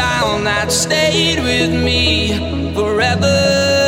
sound that stayed with me forever.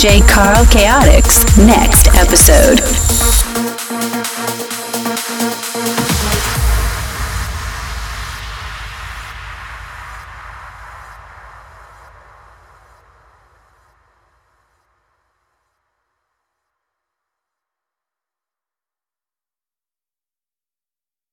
DJ Carl Chaotix next.